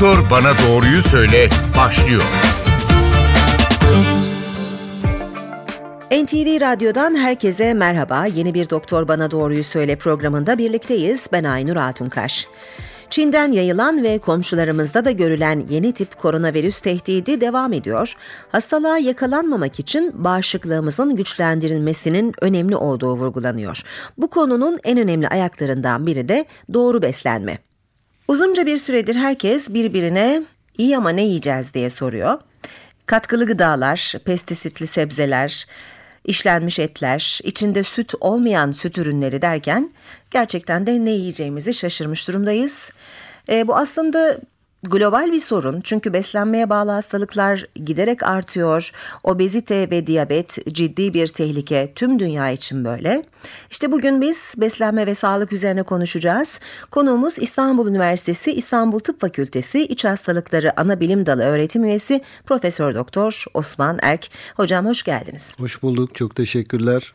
Doktor Bana Doğruyu Söyle başlıyor. NTV Radyo'dan herkese merhaba. Yeni bir Doktor Bana Doğruyu Söyle programında birlikteyiz. Ben Aynur Altunkaş. Çin'den yayılan ve komşularımızda da görülen yeni tip koronavirüs tehdidi devam ediyor. Hastalığa yakalanmamak için bağışıklığımızın güçlendirilmesinin önemli olduğu vurgulanıyor. Bu konunun en önemli ayaklarından biri de doğru beslenme. Uzunca bir süredir herkes birbirine iyi ama ne yiyeceğiz diye soruyor. Katkılı gıdalar, pestisitli sebzeler, işlenmiş etler, içinde süt olmayan süt ürünleri derken gerçekten de ne yiyeceğimizi şaşırmış durumdayız. E, bu aslında global bir sorun çünkü beslenmeye bağlı hastalıklar giderek artıyor. Obezite ve diyabet ciddi bir tehlike tüm dünya için böyle. İşte bugün biz beslenme ve sağlık üzerine konuşacağız. Konuğumuz İstanbul Üniversitesi İstanbul Tıp Fakültesi İç Hastalıkları Ana Bilim Dalı öğretim üyesi Profesör Doktor Osman Erk. Hocam hoş geldiniz. Hoş bulduk. Çok teşekkürler.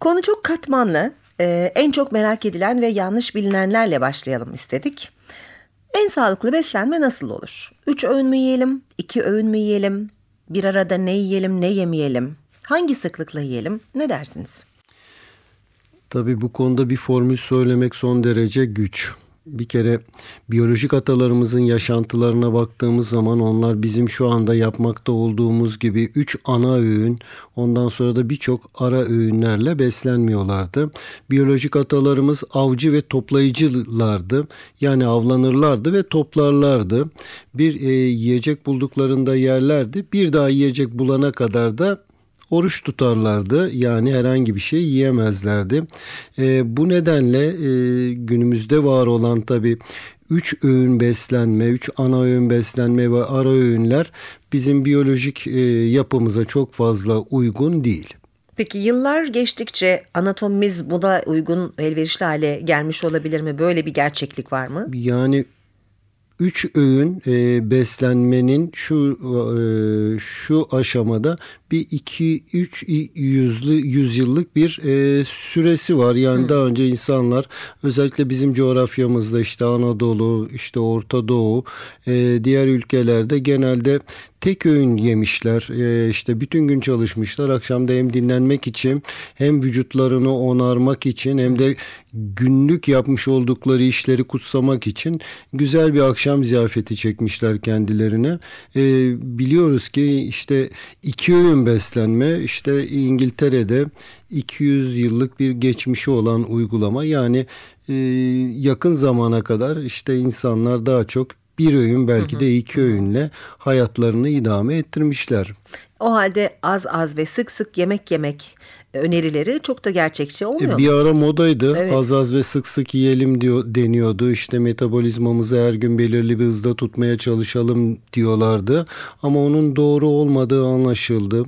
Konu çok katmanlı. Ee, en çok merak edilen ve yanlış bilinenlerle başlayalım istedik. En sağlıklı beslenme nasıl olur? Üç öğün mü yiyelim, iki öğün mü yiyelim, bir arada ne yiyelim, ne yemeyelim, hangi sıklıkla yiyelim, ne dersiniz? Tabii bu konuda bir formül söylemek son derece güç bir kere biyolojik atalarımızın yaşantılarına baktığımız zaman onlar bizim şu anda yapmakta olduğumuz gibi üç ana öğün ondan sonra da birçok ara öğünlerle beslenmiyorlardı. Biyolojik atalarımız avcı ve toplayıcılardı. Yani avlanırlardı ve toplarlardı. Bir e, yiyecek bulduklarında yerlerdi. Bir daha yiyecek bulana kadar da oruç tutarlardı. Yani herhangi bir şey yiyemezlerdi. E, bu nedenle e, günümüzde var olan tabi üç öğün beslenme, üç ana öğün beslenme ve ara öğünler bizim biyolojik e, yapımıza çok fazla uygun değil. Peki yıllar geçtikçe anatomimiz buna uygun elverişli hale gelmiş olabilir mi? Böyle bir gerçeklik var mı? Yani üç öğün e, beslenmenin şu e, şu aşamada bir iki üç yüzlü yüzyıllık bir e, süresi var. Yani hmm. daha önce insanlar özellikle bizim coğrafyamızda işte Anadolu, işte Orta Doğu, e, diğer ülkelerde genelde tek öğün yemişler. E, işte bütün gün çalışmışlar. Akşamda hem dinlenmek için hem vücutlarını onarmak için hem de günlük yapmış oldukları işleri kutsamak için güzel bir akşam ziyafeti çekmişler kendilerine. E, biliyoruz ki işte iki öğün Vegan beslenme işte İngiltere'de 200 yıllık bir geçmişi olan uygulama. Yani e, yakın zamana kadar işte insanlar daha çok bir öğün belki de iki öğünle hayatlarını idame ettirmişler. O halde az az ve sık sık yemek yemek önerileri çok da gerçekçi olmuyor e, Bir ara modaydı. Evet. Az az ve sık sık yiyelim diyor deniyordu. İşte metabolizmamızı her gün belirli bir hızda tutmaya çalışalım diyorlardı. Ama onun doğru olmadığı anlaşıldı.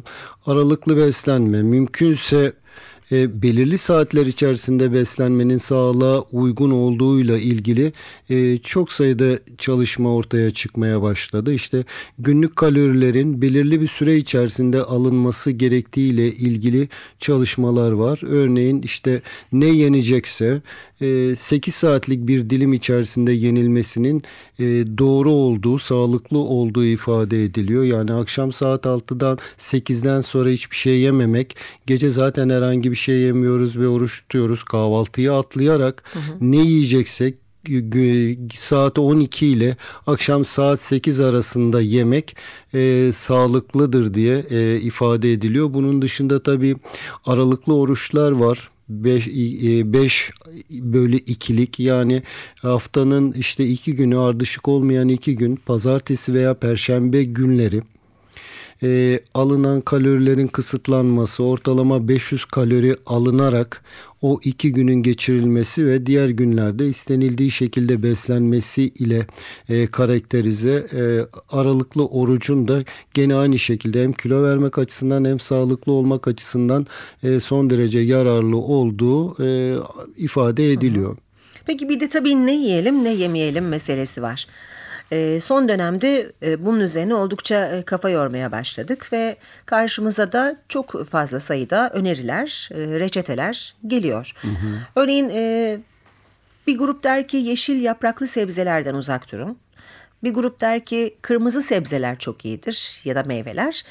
Aralıklı beslenme mümkünse e, belirli saatler içerisinde beslenmenin sağlığa uygun olduğuyla ilgili e, çok sayıda çalışma ortaya çıkmaya başladı. İşte günlük kalorilerin belirli bir süre içerisinde alınması gerektiğiyle ilgili çalışmalar var. Örneğin işte ne yenecekse 8 saatlik bir dilim içerisinde yenilmesinin e, doğru olduğu, sağlıklı olduğu ifade ediliyor. Yani akşam saat 6'dan 8'den sonra hiçbir şey yememek, gece zaten herhangi bir şey yemiyoruz ve oruç tutuyoruz. Kahvaltıyı atlayarak hı hı. ne yiyeceksek saat 12 ile akşam saat 8 arasında yemek e, sağlıklıdır diye e, ifade ediliyor. Bunun dışında tabii aralıklı oruçlar var. 5 5 e, bölü ikilik yani haftanın işte iki günü ardışık olmayan iki gün pazartesi veya perşembe günleri e, alınan kalorilerin kısıtlanması, ortalama 500 kalori alınarak o iki günün geçirilmesi ve diğer günlerde istenildiği şekilde beslenmesi ile e, karakterize e, aralıklı orucun da gene aynı şekilde hem kilo vermek açısından hem sağlıklı olmak açısından e, son derece yararlı olduğu e, ifade ediliyor. Peki bir de tabii ne yiyelim ne yemeyelim meselesi var. E, son dönemde e, bunun üzerine oldukça e, kafa yormaya başladık ve karşımıza da çok fazla sayıda öneriler, e, reçeteler geliyor. Hı hı. Örneğin e, bir grup der ki yeşil yapraklı sebzelerden uzak durun. Bir grup der ki kırmızı sebzeler çok iyidir ya da meyveler.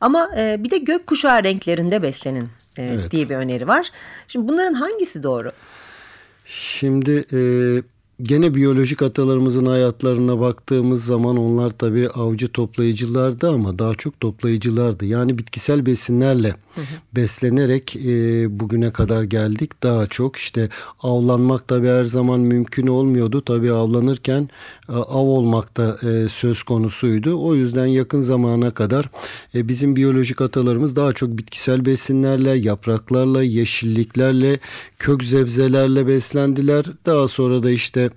Ama e, bir de gökkuşağı renklerinde beslenin e, evet. diye bir öneri var. Şimdi bunların hangisi doğru? Şimdi e, gene biyolojik atalarımızın hayatlarına baktığımız zaman onlar tabii avcı toplayıcılardı ama daha çok toplayıcılardı. Yani bitkisel besinlerle beslenerek e, bugüne kadar geldik. Daha çok işte avlanmak tabii her zaman mümkün olmuyordu. Tabii avlanırken e, av olmak da e, söz konusuydu. O yüzden yakın zamana kadar e, bizim biyolojik atalarımız daha çok bitkisel besinlerle, yapraklarla, yeşilliklerle, kök zebzelerle beslendiler. Daha sonra da işte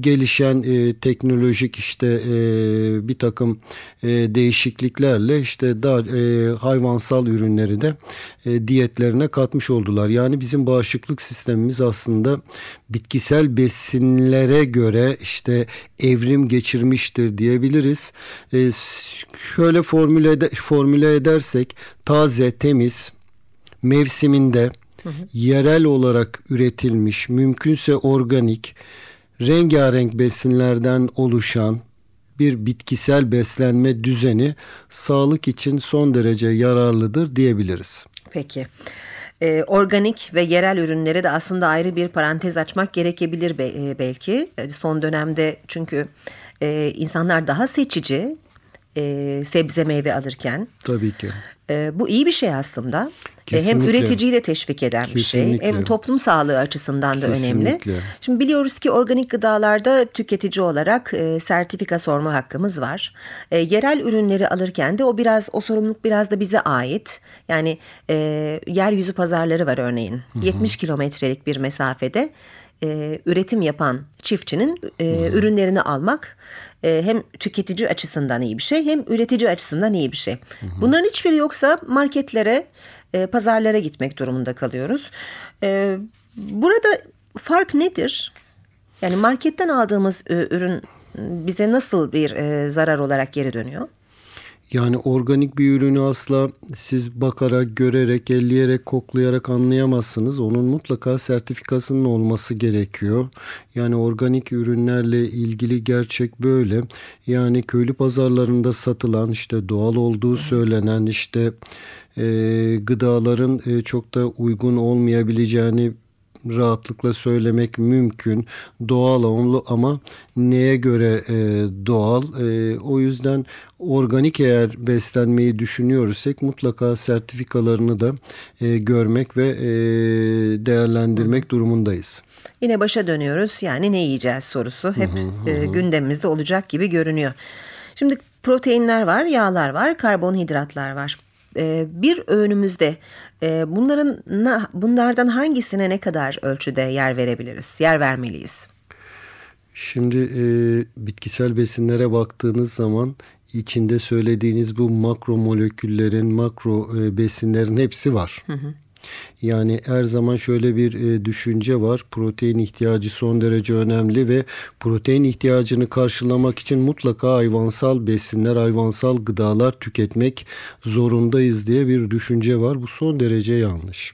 gelişen e, teknolojik işte e, bir takım e, değişikliklerle işte daha e, hayvansal ürünleri de e, diyetlerine katmış oldular. Yani bizim bağışıklık sistemimiz aslında bitkisel besinlere göre işte evrim geçirmiştir diyebiliriz. E, şöyle formüle, ed formüle edersek taze, temiz, mevsiminde hı hı. yerel olarak üretilmiş, mümkünse organik, rengarenk besinlerden oluşan bir bitkisel beslenme düzeni sağlık için son derece yararlıdır diyebiliriz. Peki. Ee, organik ve yerel ürünlere de aslında ayrı bir parantez açmak gerekebilir be, e, belki. Son dönemde çünkü e, insanlar daha seçici e, sebze meyve alırken. Tabii ki. E, bu iyi bir şey aslında. Kesinlikle. Hem üreticiyi de teşvik eden Kesinlikle. bir şey hem toplum sağlığı açısından da Kesinlikle. önemli. Şimdi biliyoruz ki organik gıdalarda tüketici olarak e, sertifika sorma hakkımız var. E, yerel ürünleri alırken de o biraz o sorumluluk biraz da bize ait. Yani e, yeryüzü pazarları var örneğin. Hı hı. 70 kilometrelik bir mesafede e, üretim yapan çiftçinin e, ürünlerini almak e, hem tüketici açısından iyi bir şey hem üretici açısından iyi bir şey. Hı. Bunların hiçbiri yoksa marketlere e, pazarlara gitmek durumunda kalıyoruz. E, burada fark nedir? Yani marketten aldığımız e, ürün bize nasıl bir e, zarar olarak geri dönüyor? Yani organik bir ürünü asla siz bakarak, görerek, elleyerek, koklayarak anlayamazsınız. Onun mutlaka sertifikasının olması gerekiyor. Yani organik ürünlerle ilgili gerçek böyle. Yani köylü pazarlarında satılan işte doğal olduğu söylenen işte e, gıdaların e, çok da uygun olmayabileceğini rahatlıkla söylemek mümkün. Doğal ama neye göre e, doğal? E, o yüzden organik eğer beslenmeyi düşünüyorsak mutlaka sertifikalarını da e, görmek ve e, değerlendirmek durumundayız. Yine başa dönüyoruz. Yani ne yiyeceğiz sorusu hep hı hı, e, gündemimizde olacak gibi görünüyor. Şimdi proteinler var, yağlar var, karbonhidratlar var. E, bir öğünümüzde e, bunların bunlardan hangisine ne kadar ölçüde yer verebiliriz, yer vermeliyiz? Şimdi e, bitkisel besinlere baktığınız zaman içinde söylediğiniz bu makro moleküllerin, makro e, besinlerin hepsi var. Hı hı. Yani her zaman şöyle bir e, düşünce var. Protein ihtiyacı son derece önemli ve protein ihtiyacını karşılamak için mutlaka hayvansal besinler, hayvansal gıdalar tüketmek zorundayız diye bir düşünce var. Bu son derece yanlış.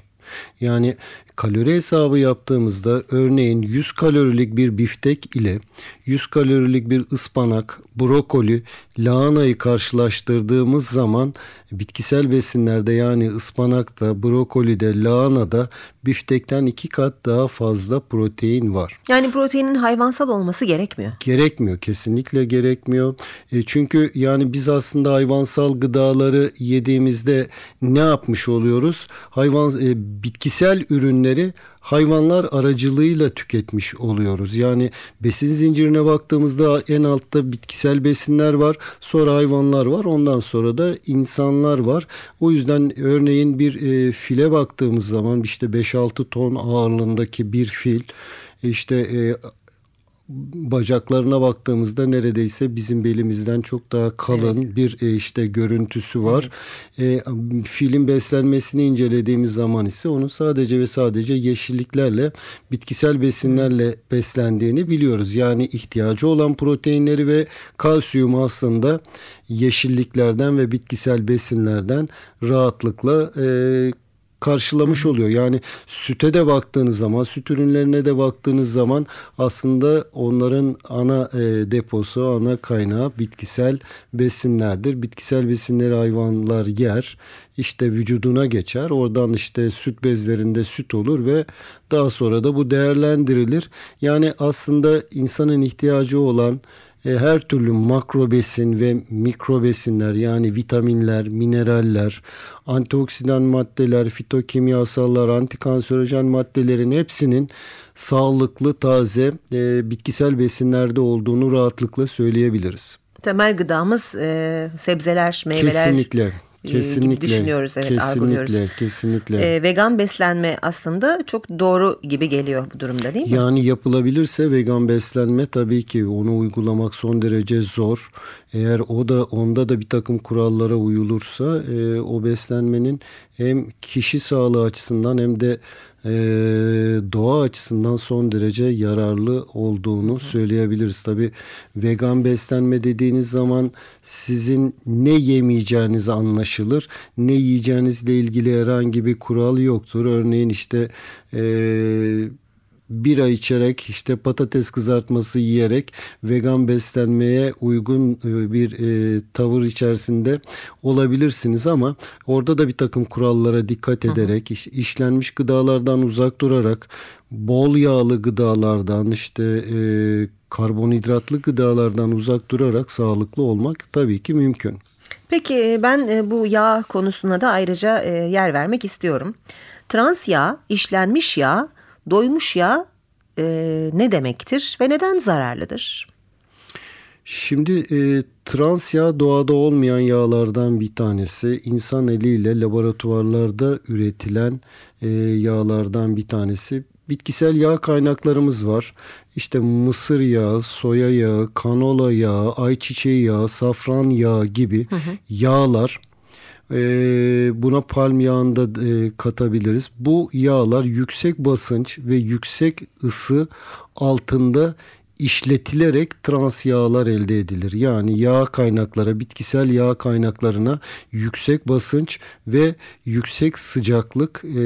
Yani kalori hesabı yaptığımızda örneğin 100 kalorilik bir biftek ile 100 kalorilik bir ıspanak, brokoli, lahanayı karşılaştırdığımız zaman bitkisel besinlerde yani ıspanakta, brokolide, lahanada biftekten iki kat daha fazla protein var. Yani proteinin hayvansal olması gerekmiyor. Gerekmiyor kesinlikle gerekmiyor. E, çünkü yani biz aslında hayvansal gıdaları yediğimizde ne yapmış oluyoruz? Hayvan e, bitkisel ürünleri hayvanlar aracılığıyla tüketmiş oluyoruz. Yani besin zincirine baktığımızda en altta bitkisel besinler var, sonra hayvanlar var, ondan sonra da insanlar var. O yüzden örneğin bir e, file baktığımız zaman işte 5-6 ton ağırlığındaki bir fil işte e, bacaklarına baktığımızda neredeyse bizim belimizden çok daha kalın evet. bir e, işte görüntüsü var. Evet. E, film beslenmesini incelediğimiz zaman ise onun sadece ve sadece yeşilliklerle, bitkisel besinlerle beslendiğini biliyoruz. Yani ihtiyacı olan proteinleri ve kalsiyumu aslında yeşilliklerden ve bitkisel besinlerden rahatlıkla e, karşılamış oluyor. Yani süte de baktığınız zaman, süt ürünlerine de baktığınız zaman aslında onların ana e, deposu, ana kaynağı bitkisel besinlerdir. Bitkisel besinleri hayvanlar yer, işte vücuduna geçer. Oradan işte süt bezlerinde süt olur ve daha sonra da bu değerlendirilir. Yani aslında insanın ihtiyacı olan e, her türlü makro besin ve mikro besinler yani vitaminler, mineraller, antioksidan maddeler, fitokimyasallar, antikanserojen maddelerin hepsinin sağlıklı, taze e, bitkisel besinlerde olduğunu rahatlıkla söyleyebiliriz. Temel gıdamız e, sebzeler, meyveler. Kesinlikle. Kesinlikle. gibi düşünüyoruz evet kesinlikle, algılıyoruz. Kesinlikle. Ee, vegan beslenme aslında çok doğru gibi geliyor bu durumda değil mi? Yani yapılabilirse vegan beslenme tabii ki onu uygulamak son derece zor. Eğer o da onda da bir takım kurallara uyulursa e, o beslenmenin hem kişi sağlığı açısından hem de e, doğa açısından son derece yararlı olduğunu söyleyebiliriz. Tabi vegan beslenme dediğiniz zaman sizin ne yemeyeceğiniz anlaşılır. Ne yiyeceğinizle ilgili herhangi bir kural yoktur. Örneğin işte e, bira içerek işte patates kızartması yiyerek vegan beslenmeye uygun e, bir e, tavır içerisinde olabilirsiniz ama orada da bir takım kurallara dikkat ederek iş, işlenmiş gıdalardan uzak durarak bol yağlı gıdalardan işte e, karbonhidratlı gıdalardan uzak durarak sağlıklı olmak tabii ki mümkün. Peki e, ben e, bu yağ konusuna da ayrıca yer vermek istiyorum. Trans yağ, işlenmiş yağ doymuş yağ e, ne demektir ve neden zararlıdır? Şimdi e, trans yağ doğada olmayan yağlardan bir tanesi. İnsan eliyle laboratuvarlarda üretilen e, yağlardan bir tanesi. Bitkisel yağ kaynaklarımız var. İşte mısır yağı, soya yağı, kanola yağı, ayçiçeği yağı, safran yağı gibi hı hı. yağlar e, buna palm yağını da e, katabiliriz. Bu yağlar yüksek basınç ve yüksek ısı altında işletilerek trans yağlar elde edilir. Yani yağ kaynaklara, bitkisel yağ kaynaklarına yüksek basınç ve yüksek sıcaklık e,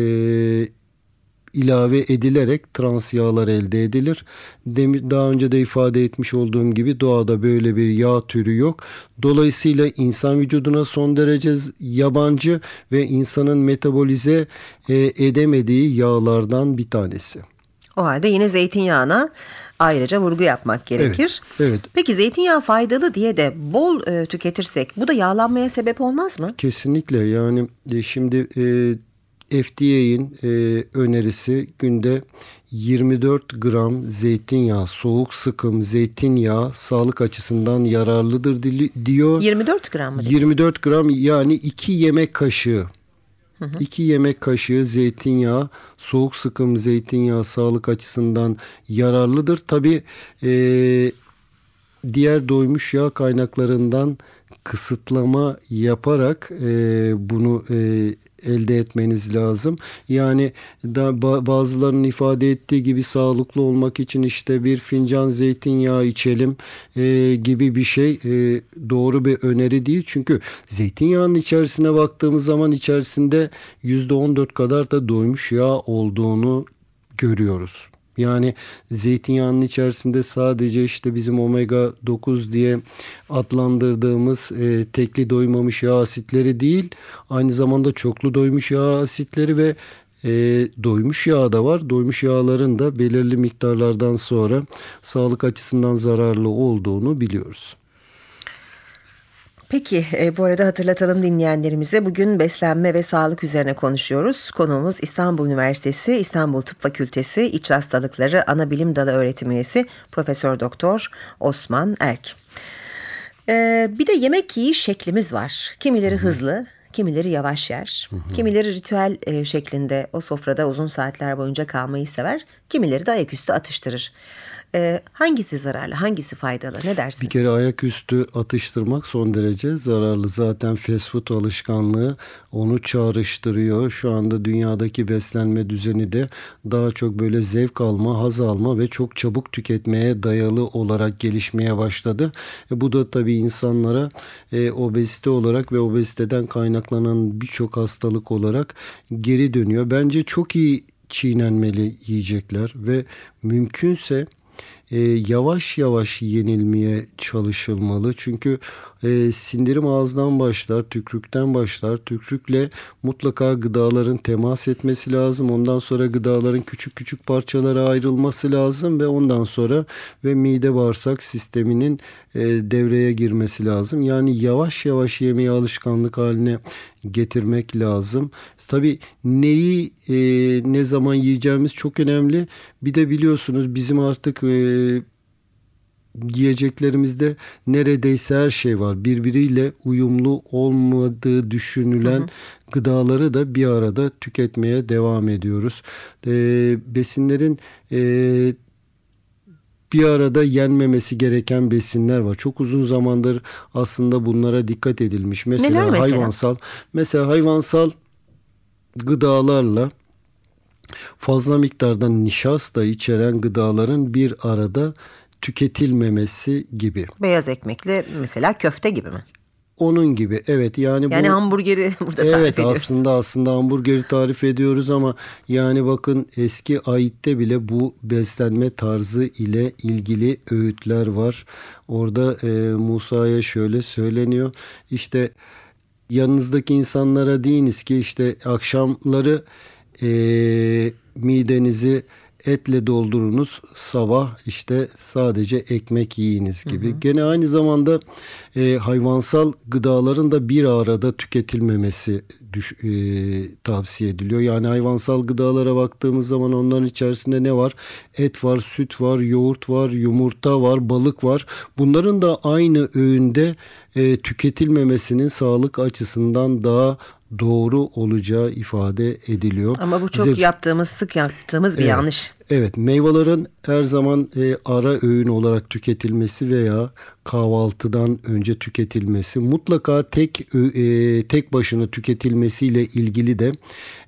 ilave edilerek trans yağlar elde edilir. Demir, daha önce de ifade etmiş olduğum gibi doğada böyle bir yağ türü yok. Dolayısıyla insan vücuduna son derece yabancı ve insanın metabolize e, edemediği yağlardan bir tanesi. O halde yine zeytinyağına ayrıca vurgu yapmak gerekir. Evet. evet. Peki zeytinyağı faydalı diye de bol e, tüketirsek bu da yağlanmaya sebep olmaz mı? Kesinlikle yani e, şimdi e, FDA'in e, önerisi günde 24 gram zeytinyağı, soğuk sıkım zeytinyağı sağlık açısından yararlıdır diyor. 24 gram mı? 24 gram yani 2 yemek kaşığı. 2 yemek kaşığı zeytinyağı, soğuk sıkım zeytinyağı sağlık açısından yararlıdır. Tabi e, diğer doymuş yağ kaynaklarından kısıtlama yaparak e, bunu e, elde etmeniz lazım. Yani da bazılarının ifade ettiği gibi sağlıklı olmak için işte bir fincan zeytinyağı içelim e, gibi bir şey e, doğru bir öneri değil. Çünkü zeytinyağının içerisine baktığımız zaman içerisinde %14 kadar da doymuş yağ olduğunu görüyoruz. Yani zeytinyağının içerisinde sadece işte bizim omega 9 diye adlandırdığımız e, tekli doymamış yağ asitleri değil, aynı zamanda çoklu doymuş yağ asitleri ve e, doymuş yağ da var. Doymuş yağların da belirli miktarlardan sonra sağlık açısından zararlı olduğunu biliyoruz. Peki e, bu arada hatırlatalım dinleyenlerimize bugün beslenme ve sağlık üzerine konuşuyoruz. Konuğumuz İstanbul Üniversitesi İstanbul Tıp Fakültesi İç Hastalıkları Ana Bilim Dalı öğretim üyesi Profesör Doktor Osman Erk. E, bir de yemek yiyiş şeklimiz var. Kimileri hızlı, kimileri yavaş yer. Kimileri ritüel e, şeklinde o sofrada uzun saatler boyunca kalmayı sever. Kimileri de ayaküstü atıştırır. E, hangisi zararlı, hangisi faydalı? Ne dersiniz? Bir kere ayaküstü atıştırmak son derece zararlı. Zaten fast food alışkanlığı onu çağrıştırıyor. Şu anda dünyadaki beslenme düzeni de daha çok böyle zevk alma, haz alma ve çok çabuk tüketmeye dayalı olarak gelişmeye başladı. E, bu da tabii insanlara e, obezite olarak ve obeziteden kaynak kaynaklanan birçok hastalık olarak geri dönüyor. Bence çok iyi çiğnenmeli yiyecekler ve mümkünse e, yavaş yavaş yenilmeye çalışılmalı. Çünkü e, sindirim ağızdan başlar, tükrükten başlar. Tükrükle mutlaka gıdaların temas etmesi lazım. Ondan sonra gıdaların küçük küçük parçalara ayrılması lazım ve ondan sonra ve mide bağırsak sisteminin e, devreye girmesi lazım. Yani yavaş yavaş yemeği alışkanlık haline getirmek lazım. Tabii neyi e, ne zaman yiyeceğimiz çok önemli. Bir de biliyorsunuz bizim artık e, yiyeceklerimizde neredeyse her şey var. Birbiriyle uyumlu olmadığı düşünülen hı hı. gıdaları da bir arada tüketmeye devam ediyoruz. E, besinlerin e, bir arada yenmemesi gereken besinler var. Çok uzun zamandır aslında bunlara dikkat edilmiş. Mesela, Neler mesela? hayvansal mesela hayvansal gıdalarla fazla miktarda nişasta içeren gıdaların bir arada tüketilmemesi gibi. Beyaz ekmekle mesela köfte gibi mi? Onun gibi evet yani yani bu, hamburgeri burada tarif evet, ediyoruz. aslında aslında hamburgeri tarif ediyoruz ama yani bakın eski ayette bile bu beslenme tarzı ile ilgili öğütler var. Orada e, Musa'ya şöyle söyleniyor işte yanınızdaki insanlara deyiniz ki işte akşamları e, midenizi etle doldurunuz sabah işte sadece ekmek yiyiniz gibi. Hı hı. Gene aynı zamanda e, hayvansal gıdaların da bir arada tüketilmemesi düş, e, tavsiye ediliyor. Yani hayvansal gıdalara baktığımız zaman onların içerisinde ne var? Et var, süt var, yoğurt var, yumurta var, balık var. Bunların da aynı öğünde e, tüketilmemesinin sağlık açısından daha doğru olacağı ifade ediliyor. Ama bu çok Zef yaptığımız, sık yaptığımız bir evet, yanlış. Evet, meyvelerin her zaman e, ara öğün olarak tüketilmesi veya kahvaltıdan önce tüketilmesi, mutlaka tek e, tek başına tüketilmesiyle ilgili de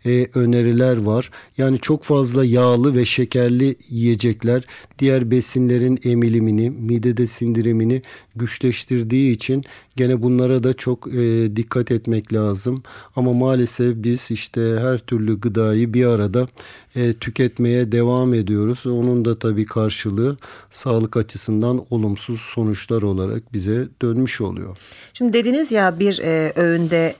e, öneriler var. Yani çok fazla yağlı ve şekerli yiyecekler diğer besinlerin emilimini, midede sindirimini güçleştirdiği için gene bunlara da çok e, dikkat etmek lazım. Ama maalesef biz işte her türlü gıdayı bir arada e, tüketmeye devam ediyoruz. Onun da tabii karşılığı sağlık açısından olumsuz sonuçlar olarak bize dönmüş oluyor. Şimdi dediniz ya bir e, öğünde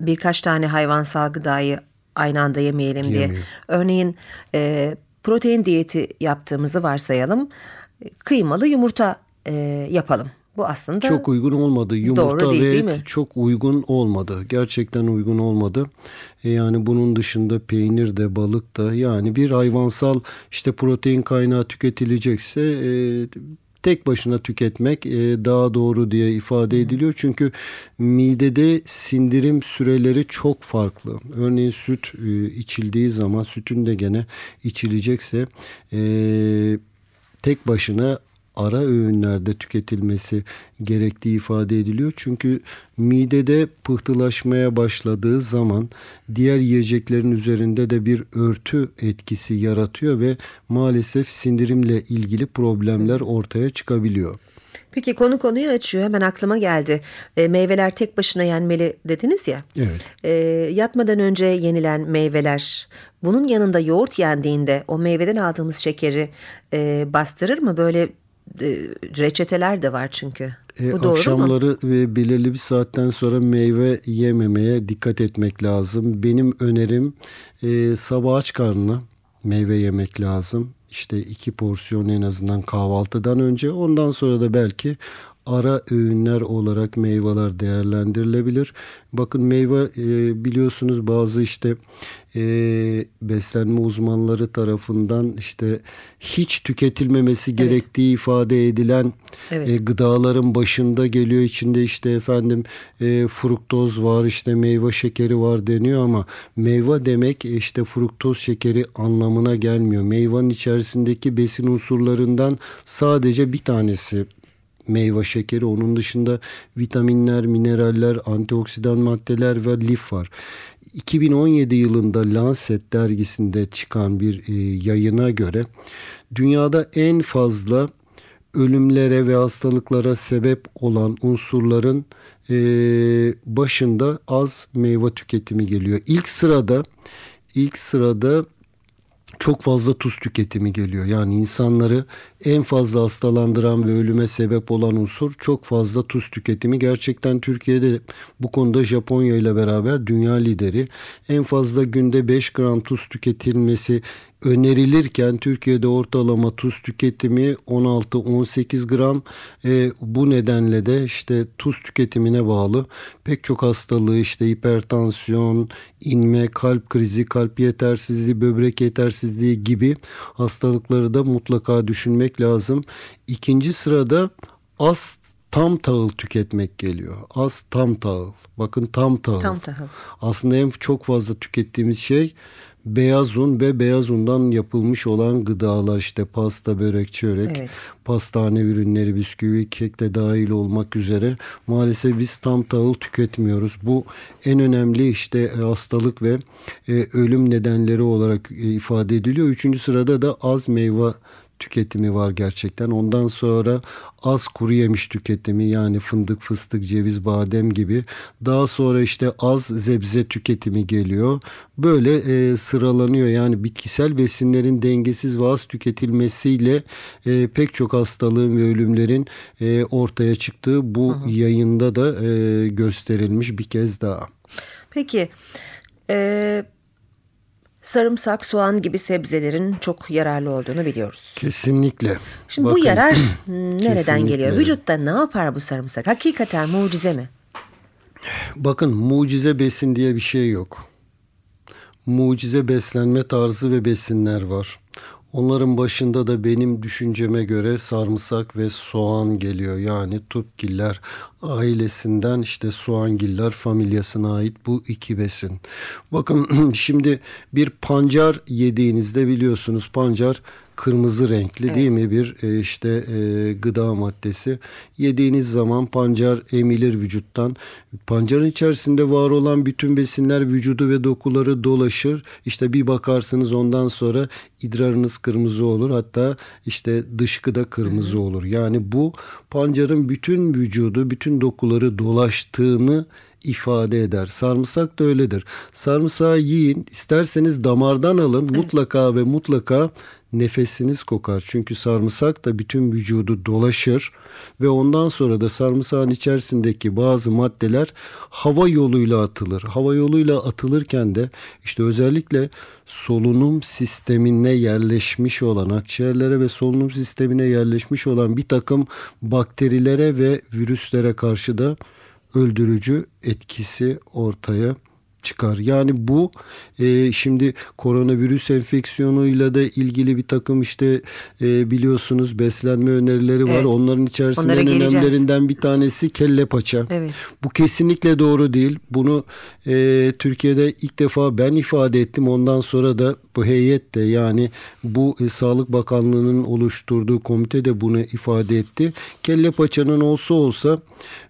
birkaç tane hayvansal gıdayı aynı anda yemeyelim diye. Yemiyor. Örneğin e, protein diyeti yaptığımızı varsayalım. Kıymalı yumurta e, yapalım. Bu aslında çok uygun olmadı. Yumurta doğru değil, ve et değil mi? çok uygun olmadı. Gerçekten uygun olmadı. E yani bunun dışında peynir de balık da yani bir hayvansal işte protein kaynağı tüketilecekse e, tek başına tüketmek e, daha doğru diye ifade ediliyor. Çünkü midede sindirim süreleri çok farklı. Örneğin süt e, içildiği zaman sütün de gene içilecekse e, tek başına ara öğünlerde tüketilmesi gerektiği ifade ediliyor. Çünkü midede pıhtılaşmaya başladığı zaman diğer yiyeceklerin üzerinde de bir örtü etkisi yaratıyor ve maalesef sindirimle ilgili problemler ortaya çıkabiliyor. Peki konu konuyu açıyor. Hemen aklıma geldi. E, meyveler tek başına yenmeli dediniz ya. Evet. E, yatmadan önce yenilen meyveler bunun yanında yoğurt yendiğinde o meyveden aldığımız şekeri e, bastırır mı? Böyle reçeteler de var çünkü. E, Bu doğru akşamları mu? ve belirli bir saatten sonra meyve yememeye dikkat etmek lazım. Benim önerim e, sabah aç karnına meyve yemek lazım. İşte iki porsiyon en azından kahvaltıdan önce. Ondan sonra da belki ara öğünler olarak meyveler değerlendirilebilir. Bakın meyve e, biliyorsunuz bazı işte e, beslenme uzmanları tarafından işte hiç tüketilmemesi evet. gerektiği ifade edilen evet. e, gıdaların başında geliyor. içinde işte efendim e, fruktoz var işte meyve şekeri var deniyor ama meyve demek işte fruktoz şekeri anlamına gelmiyor. Meyvanın içerisindeki besin unsurlarından sadece bir tanesi meyve şekeri. Onun dışında vitaminler, mineraller, antioksidan maddeler ve lif var. 2017 yılında Lancet dergisinde çıkan bir e, yayına göre dünyada en fazla ölümlere ve hastalıklara sebep olan unsurların e, başında az meyve tüketimi geliyor. İlk sırada ilk sırada çok fazla tuz tüketimi geliyor. Yani insanları en fazla hastalandıran ve ölüme sebep olan unsur çok fazla tuz tüketimi. Gerçekten Türkiye'de bu konuda Japonya ile beraber dünya lideri. En fazla günde 5 gram tuz tüketilmesi önerilirken Türkiye'de ortalama tuz tüketimi 16-18 gram. E, bu nedenle de işte tuz tüketimine bağlı pek çok hastalığı işte hipertansiyon, inme, kalp krizi, kalp yetersizliği, böbrek yetersizliği gibi hastalıkları da mutlaka düşünmek lazım. İkinci sırada az tam tahıl tüketmek geliyor. Az tam tahıl. Bakın tam tahıl. Tam tahıl. Aslında en çok fazla tükettiğimiz şey beyaz un ve beyaz undan yapılmış olan gıdalar işte pasta, börek, çörek, evet. pastane ürünleri, bisküvi, kek de dahil olmak üzere maalesef biz tam tahıl tüketmiyoruz. Bu en önemli işte hastalık ve e, ölüm nedenleri olarak e, ifade ediliyor. Üçüncü sırada da az meyve tüketimi var gerçekten. Ondan sonra az kuru yemiş tüketimi yani fındık, fıstık, ceviz, badem gibi. Daha sonra işte az zebze tüketimi geliyor. Böyle e, sıralanıyor. Yani bitkisel besinlerin dengesiz ve az tüketilmesiyle e, pek çok hastalığın ve ölümlerin e, ortaya çıktığı bu Aha. yayında da e, gösterilmiş bir kez daha. Peki, e, sarımsak, soğan gibi sebzelerin çok yararlı olduğunu biliyoruz. Kesinlikle. Şimdi Bakın, bu yarar nereden kesinlikle. geliyor? Vücutta ne yapar bu sarımsak? Hakikaten mucize mi? Bakın mucize besin diye bir şey yok. Mucize beslenme tarzı ve besinler var. Onların başında da benim düşünceme göre sarımsak ve soğan geliyor. Yani turpgiller ailesinden işte soğangiller familyasına ait bu iki besin. Bakın şimdi bir pancar yediğinizde biliyorsunuz pancar kırmızı renkli evet. değil mi bir e, işte e, gıda maddesi. Yediğiniz zaman pancar emilir vücuttan. Pancarın içerisinde var olan bütün besinler vücudu ve dokuları dolaşır. İşte bir bakarsınız ondan sonra idrarınız kırmızı olur. Hatta işte dışkı da kırmızı olur. Yani bu pancarın bütün vücudu, bütün dokuları dolaştığını ifade eder. Sarımsak da öyledir. Sarımsağı yiyin, isterseniz damardan alın. Evet. Mutlaka ve mutlaka nefesiniz kokar. Çünkü sarımsak da bütün vücudu dolaşır ve ondan sonra da sarımsağın içerisindeki bazı maddeler hava yoluyla atılır. Hava yoluyla atılırken de işte özellikle solunum sistemine yerleşmiş olan akciğerlere ve solunum sistemine yerleşmiş olan bir takım bakterilere ve virüslere karşı da öldürücü etkisi ortaya çıkar. Yani bu e, şimdi koronavirüs enfeksiyonuyla da ilgili bir takım işte e, biliyorsunuz beslenme önerileri var. Evet. Onların içerisinde en önemlilerinden bir tanesi kelle paça. Evet. Bu kesinlikle doğru değil. Bunu e, Türkiye'de ilk defa ben ifade ettim. Ondan sonra da bu heyet de yani bu e, Sağlık Bakanlığı'nın oluşturduğu komite de bunu ifade etti. Kelle paçanın olsa olsa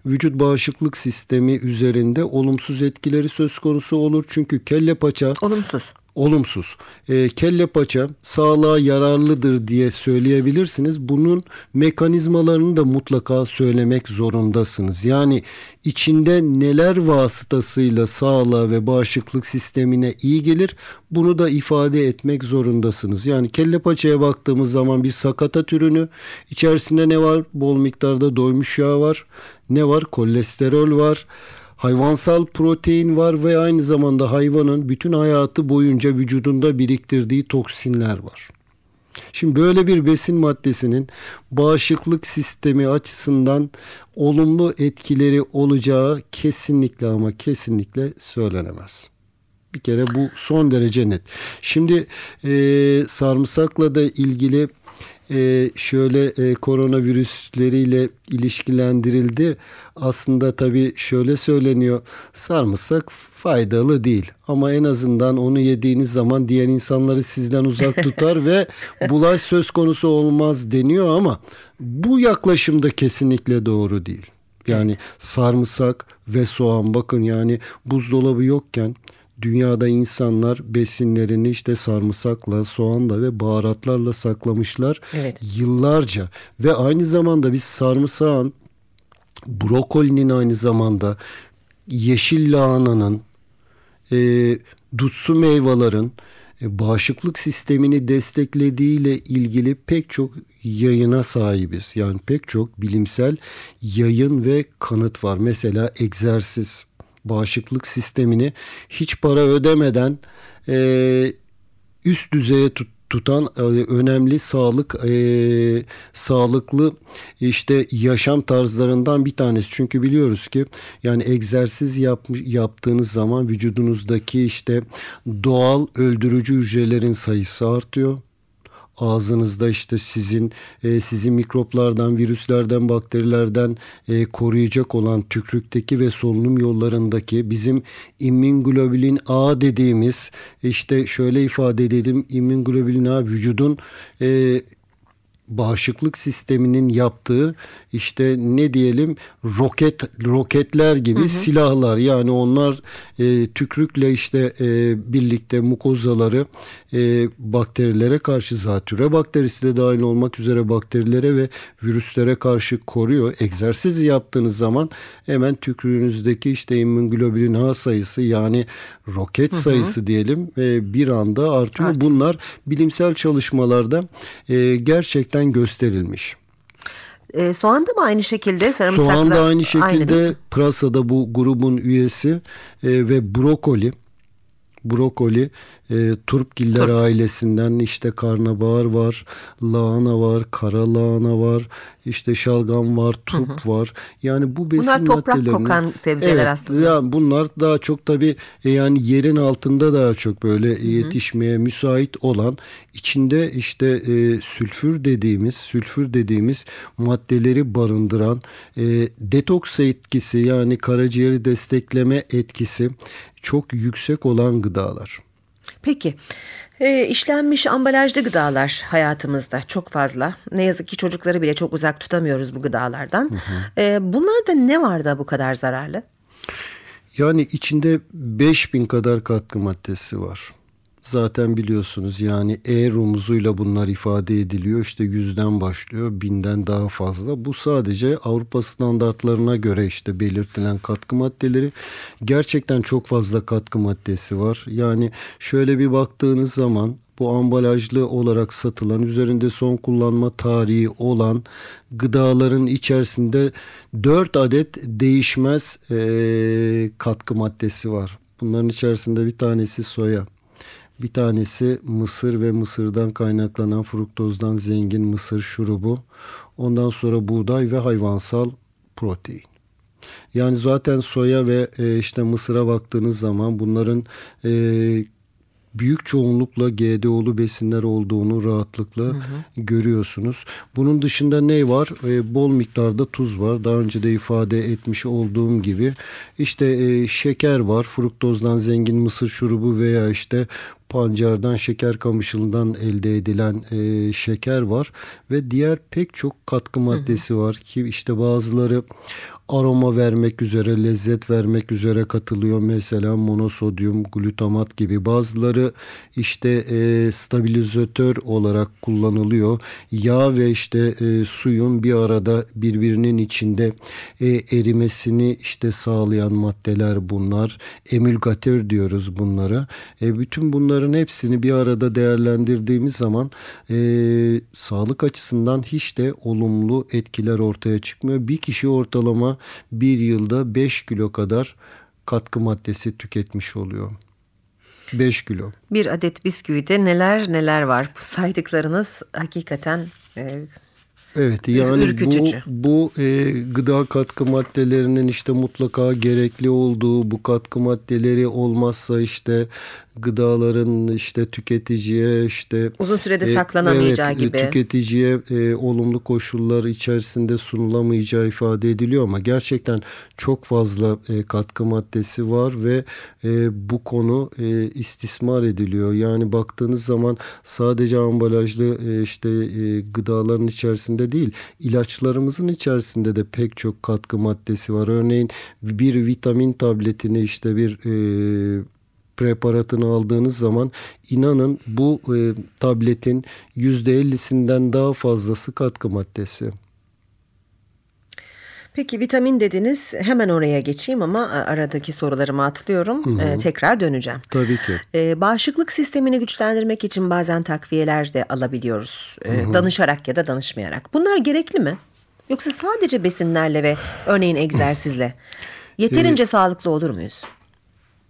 vücut bağışıklık sistemi üzerinde olumsuz etkileri söz konusu olur. Çünkü kelle paça olumsuz olumsuz. E, kelle paça sağlığa yararlıdır diye söyleyebilirsiniz. Bunun mekanizmalarını da mutlaka söylemek zorundasınız. Yani içinde neler vasıtasıyla sağlığa ve bağışıklık sistemine iyi gelir bunu da ifade etmek zorundasınız. Yani kelle paçaya baktığımız zaman bir sakata türünü içerisinde ne var? Bol miktarda doymuş yağ var. Ne var? Kolesterol var hayvansal protein var ve aynı zamanda hayvanın bütün hayatı boyunca vücudunda biriktirdiği toksinler var. Şimdi böyle bir besin maddesinin bağışıklık sistemi açısından olumlu etkileri olacağı kesinlikle ama kesinlikle söylenemez. Bir kere bu son derece net. Şimdi e, sarımsakla da ilgili e, şöyle e, koronavirüsleriyle ilişkilendirildi. Aslında tabii şöyle söyleniyor. Sarımsak faydalı değil ama en azından onu yediğiniz zaman diğer insanları sizden uzak tutar ve bulaş söz konusu olmaz deniyor ama bu yaklaşım da kesinlikle doğru değil. Yani sarımsak ve soğan bakın yani buzdolabı yokken dünyada insanlar besinlerini işte sarımsakla, soğanla ve baharatlarla saklamışlar evet. yıllarca ve aynı zamanda biz sarımsağın brokolinin aynı zamanda yeşil lahananın e, dutsu meyvelerin e, bağışıklık sistemini desteklediğiyle ilgili pek çok yayına sahibiz. Yani pek çok bilimsel yayın ve kanıt var. Mesela egzersiz bağışıklık sistemini hiç para ödemeden e, üst düzeye tut, tutan e, önemli sağlık e, sağlıklı işte yaşam tarzlarından bir tanesi. Çünkü biliyoruz ki yani egzersiz yapmış, yaptığınız zaman vücudunuzdaki işte doğal öldürücü hücrelerin sayısı artıyor ağzınızda işte sizin e, sizi mikroplardan, virüslerden, bakterilerden e, koruyacak olan tükrükteki ve solunum yollarındaki bizim immunglobulin A dediğimiz işte şöyle ifade edelim immunglobulin A vücudun e, bağışıklık sisteminin yaptığı işte ne diyelim roket roketler gibi hı hı. silahlar yani onlar e, tükrükle işte e, birlikte mukozaları e, bakterilere karşı zatüre bakterisi de dahil olmak üzere bakterilere ve virüslere karşı koruyor. Egzersiz yaptığınız zaman hemen tükrüğünüzdeki işte immünoglobulin A sayısı yani roket hı hı. sayısı diyelim e, bir anda artıyor. Artık. Bunlar bilimsel çalışmalarda e, gerçekten gösterilmiş. E, soğan da mı aynı şekilde sarımsakla? Soğan da aynı şekilde aynı pırasa da bu grubun üyesi e, ve brokoli. Brokoli e, turpgiller Turp. ailesinden işte karnabahar var, lahana var, kara lahana var, işte şalgam var, turp hı hı. var. Yani bu besin bunlar toprak kokan sebzeler evet, aslında. Yani bunlar daha çok tabii e, yani yerin altında daha çok böyle hı hı. yetişmeye müsait olan içinde işte e, sülfür dediğimiz sülfür dediğimiz maddeleri barındıran e, detoks etkisi yani karaciğeri destekleme etkisi çok yüksek olan gıdalar. Peki e, işlenmiş ambalajlı gıdalar hayatımızda çok fazla. Ne yazık ki çocukları bile çok uzak tutamıyoruz bu gıdalardan. Hı hı. E, bunlarda ne var da bu kadar zararlı? Yani içinde 5000 kadar katkı maddesi var. Zaten biliyorsunuz yani E rumuzuyla bunlar ifade ediliyor. İşte yüzden başlıyor, binden daha fazla. Bu sadece Avrupa standartlarına göre işte belirtilen katkı maddeleri. Gerçekten çok fazla katkı maddesi var. Yani şöyle bir baktığınız zaman bu ambalajlı olarak satılan üzerinde son kullanma tarihi olan gıdaların içerisinde 4 adet değişmez e, katkı maddesi var. Bunların içerisinde bir tanesi soya, bir tanesi mısır ve mısırdan kaynaklanan fruktozdan zengin mısır şurubu. Ondan sonra buğday ve hayvansal protein. Yani zaten soya ve e, işte mısıra baktığınız zaman bunların e, büyük çoğunlukla GDO'lu besinler olduğunu rahatlıkla hı hı. görüyorsunuz. Bunun dışında ne var? E, bol miktarda tuz var. Daha önce de ifade etmiş olduğum gibi. İşte e, şeker var. Fruktozdan zengin mısır şurubu veya işte pancardan, şeker kamışından elde edilen e, şeker var ve diğer pek çok katkı maddesi var ki işte bazıları aroma vermek üzere, lezzet vermek üzere katılıyor. Mesela monosodyum, glutamat gibi. Bazıları işte e, stabilizatör olarak kullanılıyor. Yağ ve işte e, suyun bir arada birbirinin içinde e, erimesini işte sağlayan maddeler bunlar. Emülgatör diyoruz bunlara. E, bütün bunların hepsini bir arada değerlendirdiğimiz zaman e, sağlık açısından hiç de olumlu etkiler ortaya çıkmıyor. Bir kişi ortalama bir yılda 5 kilo kadar katkı maddesi tüketmiş oluyor. 5 kilo. Bir adet bisküvide neler neler var. Bu saydıklarınız hakikaten e, Evet yani Ürkütücü. bu bu e, gıda katkı maddelerinin işte mutlaka gerekli olduğu bu katkı maddeleri olmazsa işte gıdaların işte tüketiciye işte uzun sürede e, saklanamayacağı evet, gibi tüketiciye e, olumlu koşullar içerisinde sunulamayacağı ifade ediliyor ama gerçekten çok fazla e, katkı maddesi var ve e, bu konu e, istismar ediliyor. Yani baktığınız zaman sadece ambalajlı e, işte e, gıdaların içerisinde değil ilaçlarımızın içerisinde de pek çok katkı maddesi var. Örneğin bir vitamin tabletini işte bir e, preparatını aldığınız zaman inanın bu e, tabletin %50'sinden daha fazlası katkı maddesi. Peki vitamin dediniz hemen oraya geçeyim ama aradaki sorularımı atlıyorum. Ee, tekrar döneceğim. Tabii ki. Ee, bağışıklık sistemini güçlendirmek için bazen takviyeler de alabiliyoruz. Ee, danışarak ya da danışmayarak. Bunlar gerekli mi? Yoksa sadece besinlerle ve örneğin egzersizle yeterince sağlıklı olur muyuz?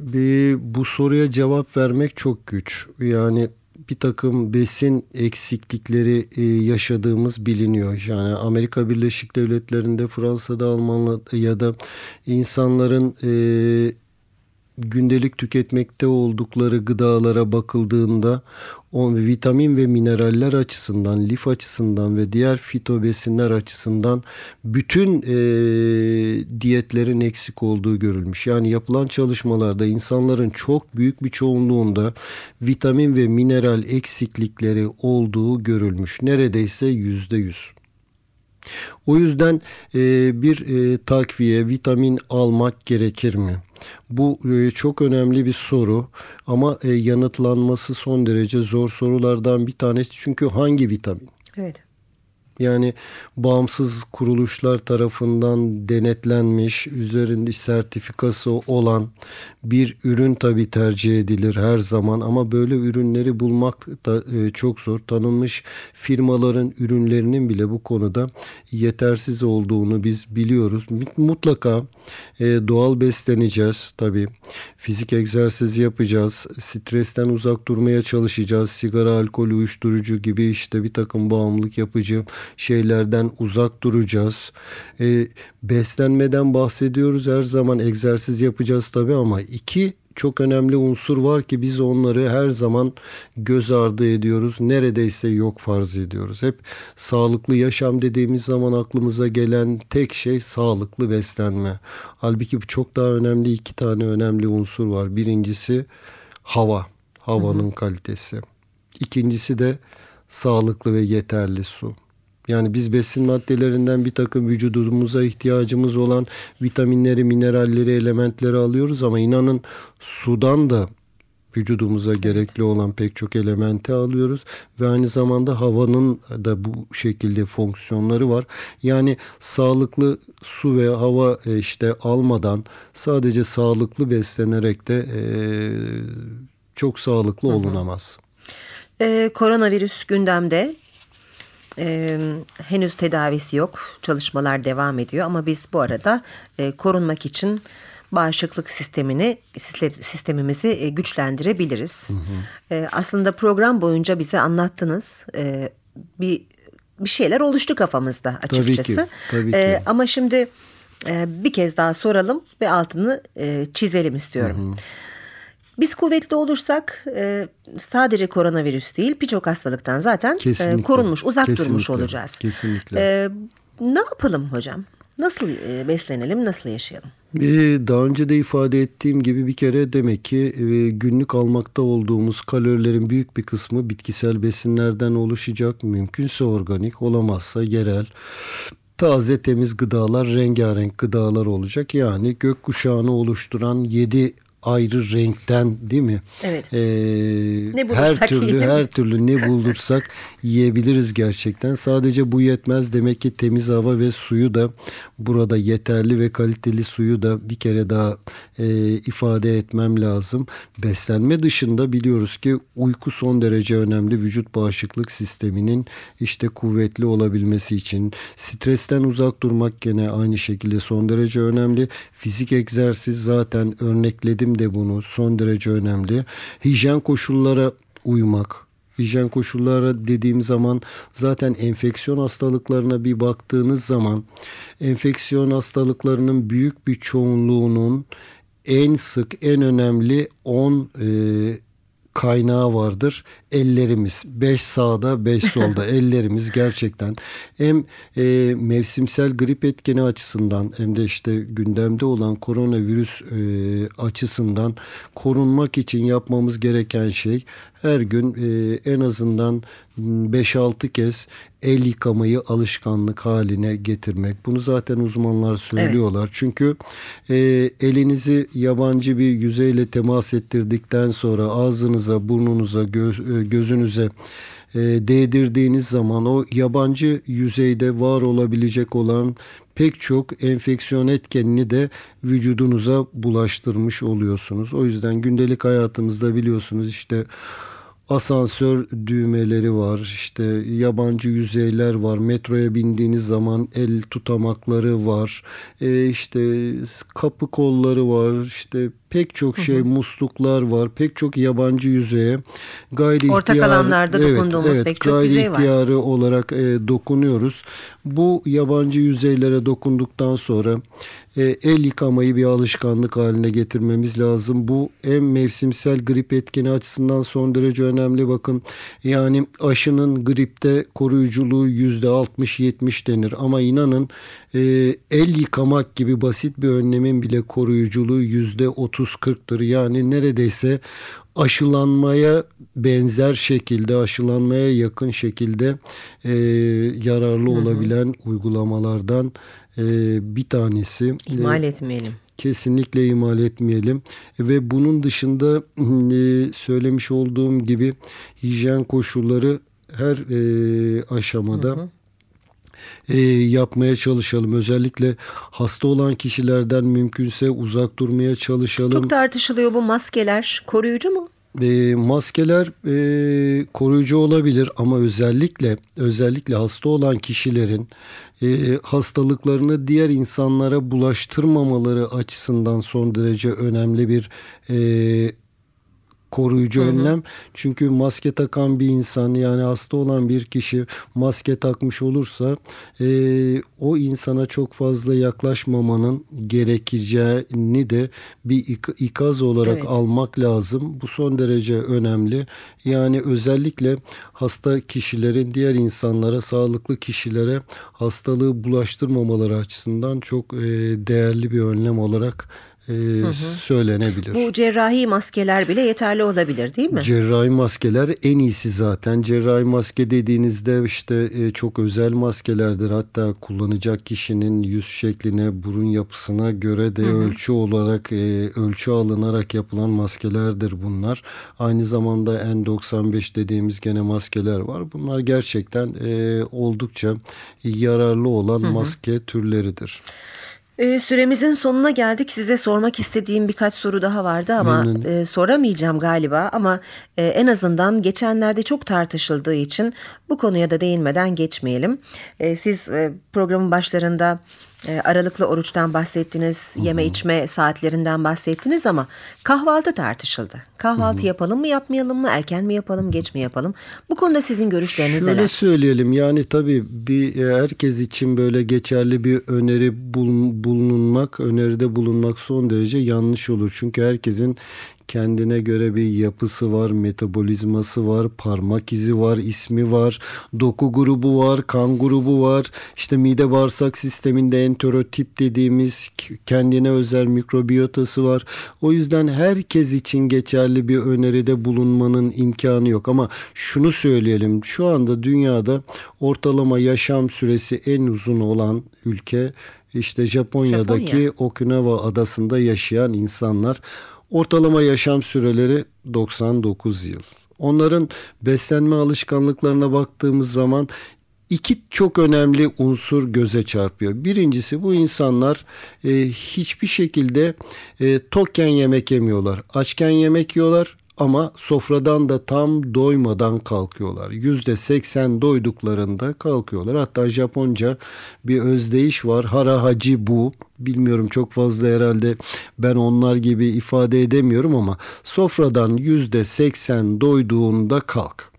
Bir, bu soruya cevap vermek çok güç. Yani bir takım besin eksiklikleri e, yaşadığımız biliniyor. Yani Amerika Birleşik Devletleri'nde, Fransa'da, Almanya'da ya da insanların e, gündelik tüketmekte oldukları gıdalara bakıldığında on vitamin ve mineraller açısından, lif açısından ve diğer fito besinler açısından bütün e, diyetlerin eksik olduğu görülmüş. Yani yapılan çalışmalarda insanların çok büyük bir çoğunluğunda vitamin ve mineral eksiklikleri olduğu görülmüş. Neredeyse yüzde yüz. O yüzden e, bir e, takviye, vitamin almak gerekir mi? Bu e, çok önemli bir soru ama e, yanıtlanması son derece zor sorulardan bir tanesi. Çünkü hangi vitamin? Evet. Yani bağımsız kuruluşlar tarafından denetlenmiş, üzerinde sertifikası olan bir ürün tabii tercih edilir her zaman ama böyle ürünleri bulmak da e, çok zor. Tanınmış firmaların ürünlerinin bile bu konuda yetersiz olduğunu biz biliyoruz. Mutlaka e, doğal besleneceğiz tabii. Fizik egzersiz yapacağız. Stresten uzak durmaya çalışacağız. Sigara, alkol, uyuşturucu gibi işte bir takım bağımlılık yapıcı şeylerden uzak duracağız. E, beslenmeden bahsediyoruz her zaman egzersiz yapacağız tabii ama iki çok önemli unsur var ki biz onları her zaman göz ardı ediyoruz. Neredeyse yok farz ediyoruz. Hep sağlıklı yaşam dediğimiz zaman aklımıza gelen tek şey sağlıklı beslenme. Halbuki çok daha önemli iki tane önemli unsur var. Birincisi hava, havanın hı hı. kalitesi. İkincisi de sağlıklı ve yeterli su. Yani biz besin maddelerinden bir takım vücudumuza ihtiyacımız olan vitaminleri, mineralleri, elementleri alıyoruz. Ama inanın sudan da vücudumuza gerekli olan pek çok elementi alıyoruz. Ve aynı zamanda havanın da bu şekilde fonksiyonları var. Yani sağlıklı su ve hava e, işte almadan sadece sağlıklı beslenerek de e, çok sağlıklı olunamaz. Ee, koronavirüs gündemde ee, henüz tedavisi yok. Çalışmalar devam ediyor ama biz bu arada e, korunmak için bağışıklık sistemini sistemimizi e, güçlendirebiliriz. Hı hı. E, aslında program boyunca bize anlattınız. E, bir bir şeyler oluştu kafamızda açıkçası. Tabii ki. Tabii ki. E, ama şimdi e, bir kez daha soralım ve altını e, çizelim istiyorum. Hı hı. Biz kuvvetli olursak e, sadece koronavirüs değil birçok hastalıktan zaten e, korunmuş, uzak Kesinlikle. durmuş olacağız. Kesinlikle. E, ne yapalım hocam? Nasıl e, beslenelim, nasıl yaşayalım? Ee, daha önce de ifade ettiğim gibi bir kere demek ki e, günlük almakta olduğumuz kalorilerin büyük bir kısmı bitkisel besinlerden oluşacak. Mümkünse organik, olamazsa yerel taze temiz gıdalar, rengarenk gıdalar olacak. Yani gökkuşağını oluşturan 7 ayrı renkten değil mi? Evet. Ee, ne her türlü yiyelim. her türlü ne bulursak yiyebiliriz gerçekten. Sadece bu yetmez demek ki temiz hava ve suyu da burada yeterli ve kaliteli suyu da bir kere daha e, ifade etmem lazım. Beslenme dışında biliyoruz ki uyku son derece önemli vücut bağışıklık sisteminin işte kuvvetli olabilmesi için. Stresten uzak durmak gene aynı şekilde son derece önemli. Fizik egzersiz zaten örnekledim de bunu son derece önemli. Hijyen koşullara uymak. Hijyen koşulları dediğim zaman zaten enfeksiyon hastalıklarına bir baktığınız zaman enfeksiyon hastalıklarının büyük bir çoğunluğunun en sık en önemli 10 e, kaynağı vardır. Ellerimiz. Beş sağda beş solda ellerimiz gerçekten hem e, mevsimsel grip etkeni açısından hem de işte gündemde olan koronavirüs e, açısından korunmak için yapmamız gereken şey her gün e, en azından 5-6 kez el yıkamayı alışkanlık haline getirmek. Bunu zaten uzmanlar söylüyorlar. Evet. Çünkü e, elinizi yabancı bir yüzeyle temas ettirdikten sonra ağzınıza, burnunuza, göz, e, gözünüze e, değdirdiğiniz zaman o yabancı yüzeyde var olabilecek olan pek çok enfeksiyon etkenini de vücudunuza bulaştırmış oluyorsunuz. O yüzden gündelik hayatımızda biliyorsunuz işte asansör düğmeleri var, işte yabancı yüzeyler var, metroya bindiğiniz zaman el tutamakları var, e işte kapı kolları var, işte pek çok şey hı hı. musluklar var. Pek çok yabancı yüzeye gayri Ortak ihtiyar, alanlarda evet, dokunduğumuz evet, pek çok yüzey var. ihtiyarı olarak e, dokunuyoruz. Bu yabancı yüzeylere dokunduktan sonra e, el yıkamayı bir alışkanlık haline getirmemiz lazım. Bu en mevsimsel grip etkeni açısından son derece önemli. Bakın yani aşının gripte koruyuculuğu yüzde 60-70 denir ama inanın e, el yıkamak gibi basit bir önlemin bile koruyuculuğu yüzde 30-40'tır. Yani neredeyse aşılanmaya benzer şekilde aşılanmaya yakın şekilde e, yararlı hı hı. olabilen uygulamalardan e, bir tanesi. İhmal e, etmeyelim. Kesinlikle ihmal etmeyelim ve bunun dışında e, söylemiş olduğum gibi hijyen koşulları her e, aşamada hı hı e, yapmaya çalışalım. Özellikle hasta olan kişilerden mümkünse uzak durmaya çalışalım. Çok tartışılıyor bu maskeler. Koruyucu mu? E, maskeler e, koruyucu olabilir ama özellikle özellikle hasta olan kişilerin e, hastalıklarını diğer insanlara bulaştırmamaları açısından son derece önemli bir e, koruyucu hı hı. önlem. Çünkü maske takan bir insan yani hasta olan bir kişi maske takmış olursa e, o insana çok fazla yaklaşmamanın gerekeceğini de bir ik- ikaz olarak evet. almak lazım. Bu son derece önemli. Yani özellikle hasta kişilerin diğer insanlara, sağlıklı kişilere hastalığı bulaştırmamaları açısından çok e, değerli bir önlem olarak e, hı hı. söylenebilir. Bu cerrahi maskeler bile yeterli olabilir değil mi? Cerrahi maskeler en iyisi zaten. Cerrahi maske dediğinizde işte e, çok özel maskelerdir. Hatta kullanacak kişinin yüz şekline, burun yapısına göre de hı hı. ölçü olarak e, ölçü alınarak yapılan maskelerdir bunlar. Aynı zamanda N95 dediğimiz gene maskeler var. Bunlar gerçekten e, oldukça yararlı olan hı hı. maske türleridir. E, süremizin sonuna geldik. Size sormak istediğim birkaç soru daha vardı ama e, soramayacağım galiba. Ama e, en azından geçenlerde çok tartışıldığı için bu konuya da değinmeden geçmeyelim. E, siz e, programın başlarında e, aralıklı oruçtan bahsettiniz, Hı-hı. yeme içme saatlerinden bahsettiniz ama kahvaltı tartışıldı. Kahvaltı Hı-hı. yapalım mı yapmayalım mı, erken mi yapalım, geç mi yapalım? Bu konuda sizin görüşleriniz Şöyle neler? Şöyle söyleyelim yani tabii bir e, herkes için böyle geçerli bir öneri bulunmak, öneride bulunmak son derece yanlış olur. Çünkü herkesin kendine göre bir yapısı var, metabolizması var, parmak izi var, ismi var, doku grubu var, kan grubu var. İşte mide bağırsak sisteminde enterotip dediğimiz kendine özel mikrobiyotası var. O yüzden herkes için geçerli bir öneride bulunmanın imkanı yok. Ama şunu söyleyelim. Şu anda dünyada ortalama yaşam süresi en uzun olan ülke işte Japonya'daki Japonya. Okinawa adasında yaşayan insanlar. Ortalama yaşam süreleri 99 yıl. Onların beslenme alışkanlıklarına baktığımız zaman iki çok önemli unsur göze çarpıyor. Birincisi bu insanlar e, hiçbir şekilde e, tokken yemek yemiyorlar. Açken yemek yiyorlar ama sofradan da tam doymadan kalkıyorlar. Yüzde seksen doyduklarında kalkıyorlar. Hatta Japonca bir özdeyiş var. Hara haci bu. Bilmiyorum çok fazla herhalde ben onlar gibi ifade edemiyorum ama sofradan yüzde seksen doyduğunda kalk.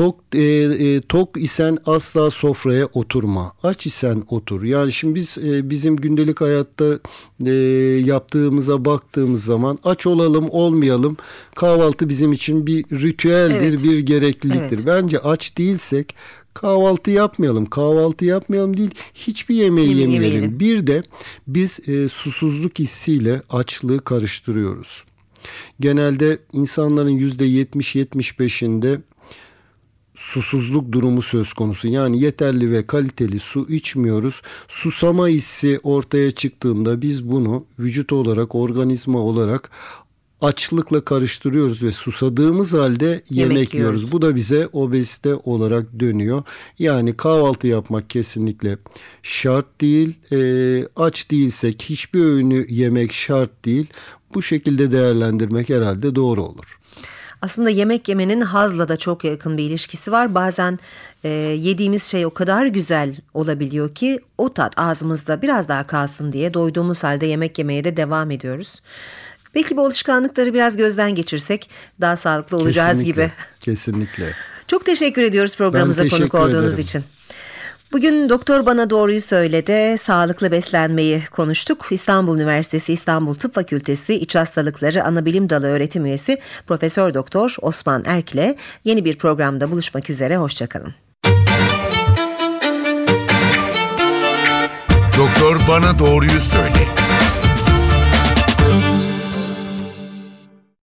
Tok e, e, tok isen asla sofraya oturma. Aç isen otur. Yani şimdi biz e, bizim gündelik hayatta e, yaptığımıza baktığımız zaman aç olalım olmayalım kahvaltı bizim için bir ritüeldir, evet. bir gerekliliktir. Evet. Bence aç değilsek kahvaltı yapmayalım. Kahvaltı yapmayalım değil, hiçbir yemeği Yeme yemeyelim. yemeyelim. Bir de biz e, susuzluk hissiyle açlığı karıştırıyoruz. Genelde insanların %70-75'inde susuzluk durumu söz konusu. Yani yeterli ve kaliteli su içmiyoruz. Susama hissi ortaya çıktığında biz bunu vücut olarak, organizma olarak açlıkla karıştırıyoruz ve susadığımız halde yemek, Yemek yiyoruz. yiyoruz. Bu da bize obezite olarak dönüyor. Yani kahvaltı yapmak kesinlikle şart değil. Ee, aç değilsek hiçbir öğünü yemek şart değil. Bu şekilde değerlendirmek herhalde doğru olur. Aslında yemek yemenin hazla da çok yakın bir ilişkisi var. Bazen e, yediğimiz şey o kadar güzel olabiliyor ki o tat ağzımızda biraz daha kalsın diye doyduğumuz halde yemek yemeye de devam ediyoruz. Belki bu alışkanlıkları biraz gözden geçirsek daha sağlıklı olacağız Kesinlikle, gibi. Kesinlikle. Çok teşekkür ediyoruz programımıza Ben konuk teşekkür olduğunuz ederim. için. Bugün doktor bana doğruyu söyledi. Sağlıklı beslenmeyi konuştuk. İstanbul Üniversitesi İstanbul Tıp Fakültesi İç Hastalıkları Anabilim Dalı öğretim üyesi Profesör Doktor Osman Erk ile yeni bir programda buluşmak üzere. Hoşçakalın. Doktor bana doğruyu söyle.